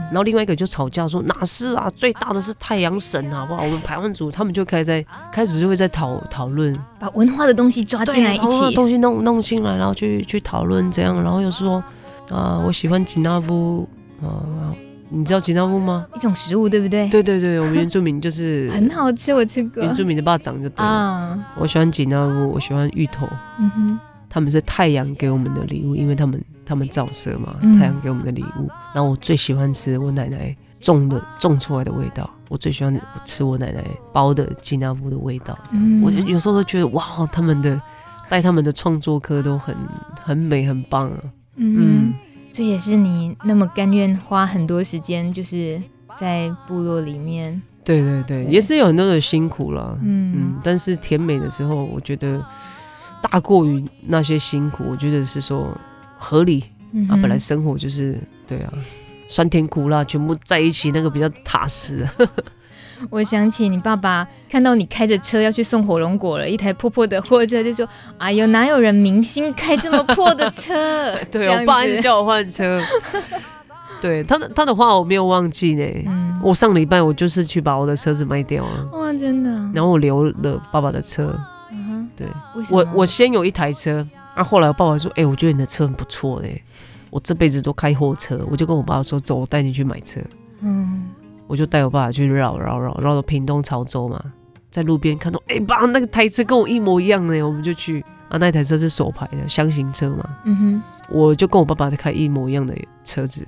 然后另外一个就吵架说哪是啊，最大的是太阳神，好不好？我们排湾族他们就开始在开始就会在讨讨论，把文化的东西抓进来一起，东西弄弄进来，然后去去讨论这样。然后又说啊，我喜欢吉纳夫啊。你知道吉纳夫吗？一种食物，对不对？对对对，我们 原住民就是很好吃，我吃过。原住民的巴掌就对了。啊，我喜欢吉纳夫，我喜欢芋头。嗯哼，他们是太阳给我们的礼物，因为他们他们照射嘛，嗯、太阳给我们的礼物。然后我最喜欢吃我奶奶种的种出来的味道，我最喜欢吃我奶奶包的吉纳夫的味道。嗯、我有时候都觉得哇，他们的带他们的创作课都很很美，很棒啊。嗯。嗯这也是你那么甘愿花很多时间，就是在部落里面。对对对，对也是有很多的辛苦了。嗯嗯，但是甜美的时候，我觉得大过于那些辛苦。我觉得是说合理、嗯、啊，本来生活就是对啊，酸甜苦辣全部在一起，那个比较踏实。我想起你爸爸看到你开着车要去送火龙果了，一台破破的货车，就说：“哎呦，哪有人明星开这么破的车？” 对，我爸一直叫我换车。对他的他的话我没有忘记呢。嗯，我上礼拜我就是去把我的车子卖掉了。哇，真的。然后我留了爸爸的车。嗯哼，对。我我先有一台车，啊，后来我爸爸说：“哎、欸，我觉得你的车很不错嘞。”我这辈子都开货车，我就跟我爸爸说：“走，我带你去买车。”嗯。我就带我爸爸去绕绕绕绕到屏东潮州嘛，在路边看到，哎、欸，爸，那个台车跟我一模一样呢，我们就去啊，那台车是手牌的厢型车嘛，嗯哼，我就跟我爸爸在开一模一样的车子，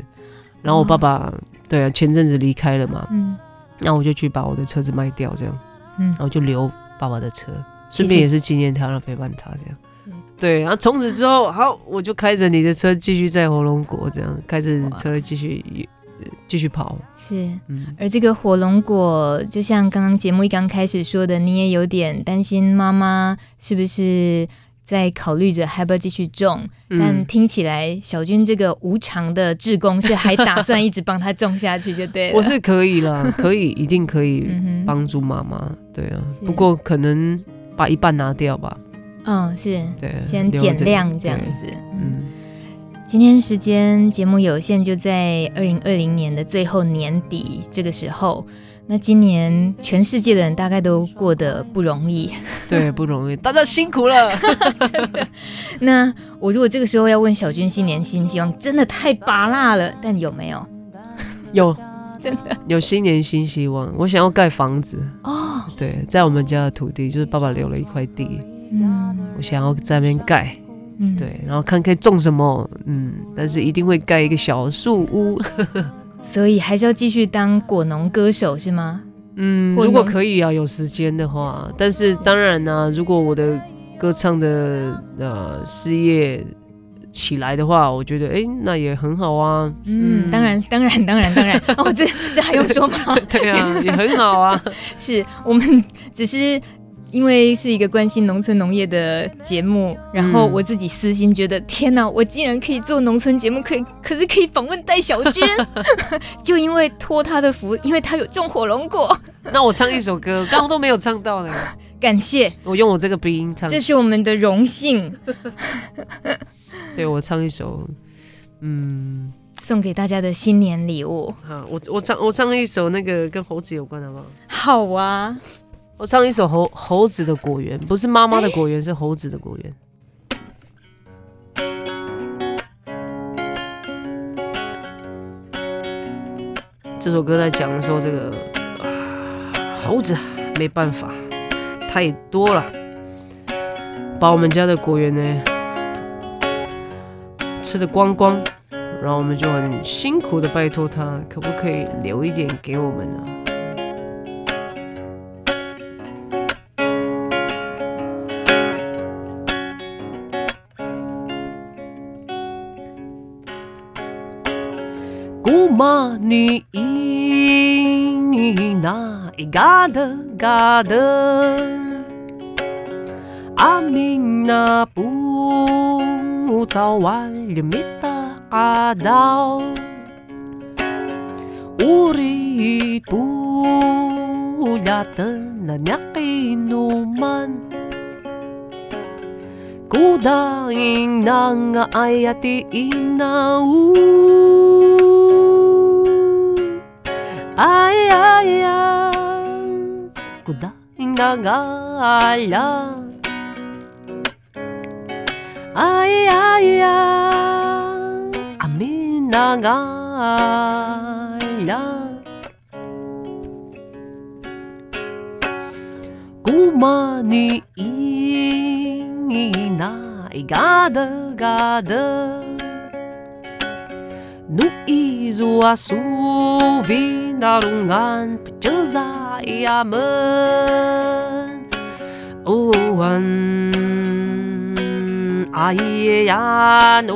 然后我爸爸、哦、对啊，前阵子离开了嘛，嗯，然后我就去把我的车子卖掉，这样，嗯，然后就留爸爸的车，顺便也是纪念他，然后陪伴他这样，是。对，然后从此之后，好，我就开着你的车继续在火龙果这样，开着你的车继续。继续跑是，嗯，而这个火龙果，就像刚刚节目一刚开始说的，你也有点担心妈妈是不是在考虑着还要不要继续种？嗯、但听起来小军这个无偿的志工是还打算一直帮他种下去，就对了。我是可以了，可以，一定可以 帮助妈妈。对啊，不过可能把一半拿掉吧。嗯，是，对，先减量这样子，嗯。今天时间节目有限，就在二零二零年的最后年底这个时候。那今年全世界的人大概都过得不容易，对，不容易，大家辛苦了。那我如果这个时候要问小军新年新希望，真的太拔辣了。但有没有？有，真的有新年新希望。我想要盖房子哦，对，在我们家的土地，就是爸爸留了一块地，嗯，我想要在那边盖。嗯，对，然后看可以种什么，嗯，但是一定会盖一个小树屋，所以还是要继续当果农歌手是吗？嗯，如果可以啊，有时间的话，但是当然呢、啊，如果我的歌唱的呃事业起来的话，我觉得哎，那也很好啊。嗯，嗯当然，当然，当然，当然，哦，这这还用说吗？对啊，也很好啊。是我们只是。因为是一个关心农村农业的节目，然后我自己私心觉得，嗯、天哪，我竟然可以做农村节目，可以，可是可以访问戴小军，就因为托他的福，因为他有种火龙果。那我唱一首歌，刚刚都没有唱到呢。感谢我用我这个鼻音唱，这是我们的荣幸。对，我唱一首，嗯，送给大家的新年礼物。好，我我唱我唱一首那个跟猴子有关的，吗？好啊。我唱一首猴猴子的果园，不是妈妈的果园，是猴子的果园。这首歌在讲说这个啊，猴子没办法，太多了，把我们家的果园呢吃的光光，然后我们就很辛苦的拜托他，可不可以留一点给我们呢？尼伊那伊嘎的嘎的，阿米那布早晚里米达阿道，乌里布拉的那尼基努曼，古达因那个爱呀的伊那乌。哎呀呀，古达那嘎啦，哎呀呀，阿米那嘎啦，古玛尼伊那伊嘎的嘎的，努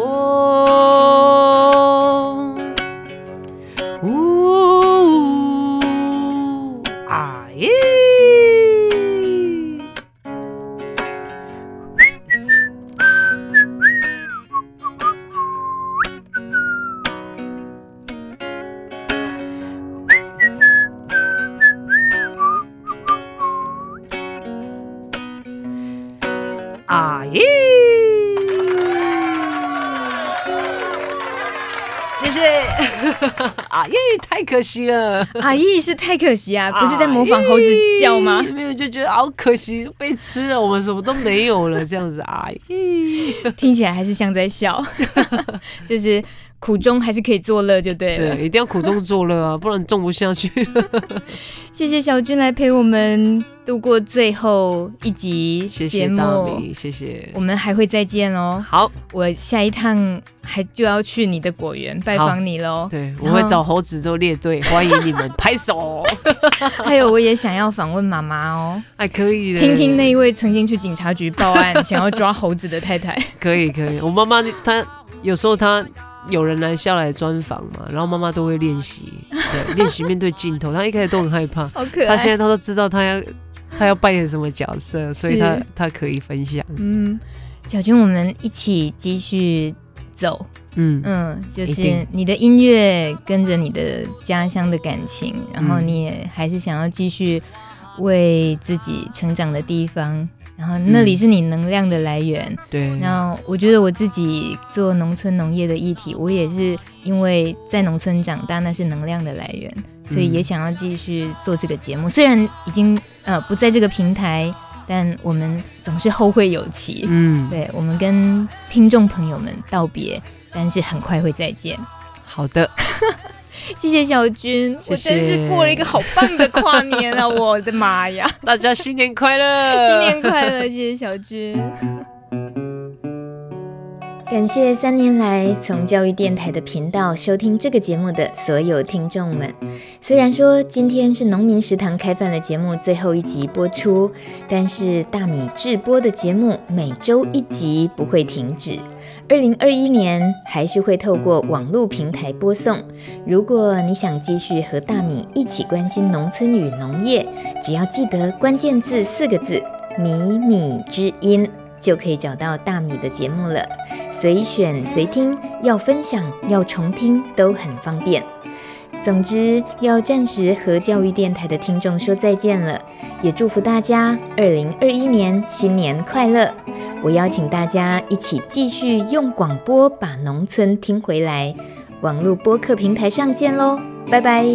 太可惜了，阿姨是太可惜啊，不是在模仿猴子叫吗？没有，就觉得好可惜，被吃了，我们什么都没有了，这样子。阿姨 听起来还是像在笑，就是。苦中还是可以作乐，就对了。对，一定要苦中作乐啊，不然种不下去。谢谢小军来陪我们度过最后一集节目，谢谢，谢谢。我们还会再见哦。好，我下一趟还就要去你的果园拜访你喽。对，我会找猴子都列队欢迎你们，拍手。还有，我也想要访问妈妈哦，还可以的。听听那一位曾经去警察局报案 想要抓猴子的太太。可以，可以。我妈妈她有时候她。有人来下来专访嘛，然后妈妈都会练习，对，练习面对镜头。她一开始都很害怕，好可爱。她现在她都知道她要她要扮演什么角色，所以她她可以分享。嗯，小军，我们一起继续走。嗯嗯，就是你的音乐跟着你的家乡的感情，然后你也还是想要继续为自己成长的地方。然后那里是你能量的来源，嗯、对。然后我觉得我自己做农村农业的议题，我也是因为在农村长大，那是能量的来源，所以也想要继续做这个节目。嗯、虽然已经呃不在这个平台，但我们总是后会有期。嗯，对，我们跟听众朋友们道别，但是很快会再见。好的。谢谢小军，谢谢，我真是过了一个好棒的跨年啊！我的妈呀，大家新年快乐，新年快乐！谢谢小军，感谢三年来从教育电台的频道收听这个节目的所有听众们。虽然说今天是农民食堂开饭的节目最后一集播出，但是大米制播的节目每周一集不会停止。二零二一年还是会透过网络平台播送。如果你想继续和大米一起关心农村与农业，只要记得关键字四个字“米米之音”，就可以找到大米的节目了。随选随听，要分享要重听都很方便。总之，要暂时和教育电台的听众说再见了，也祝福大家二零二一年新年快乐。我邀请大家一起继续用广播把农村听回来，网络播客平台上见喽，拜拜。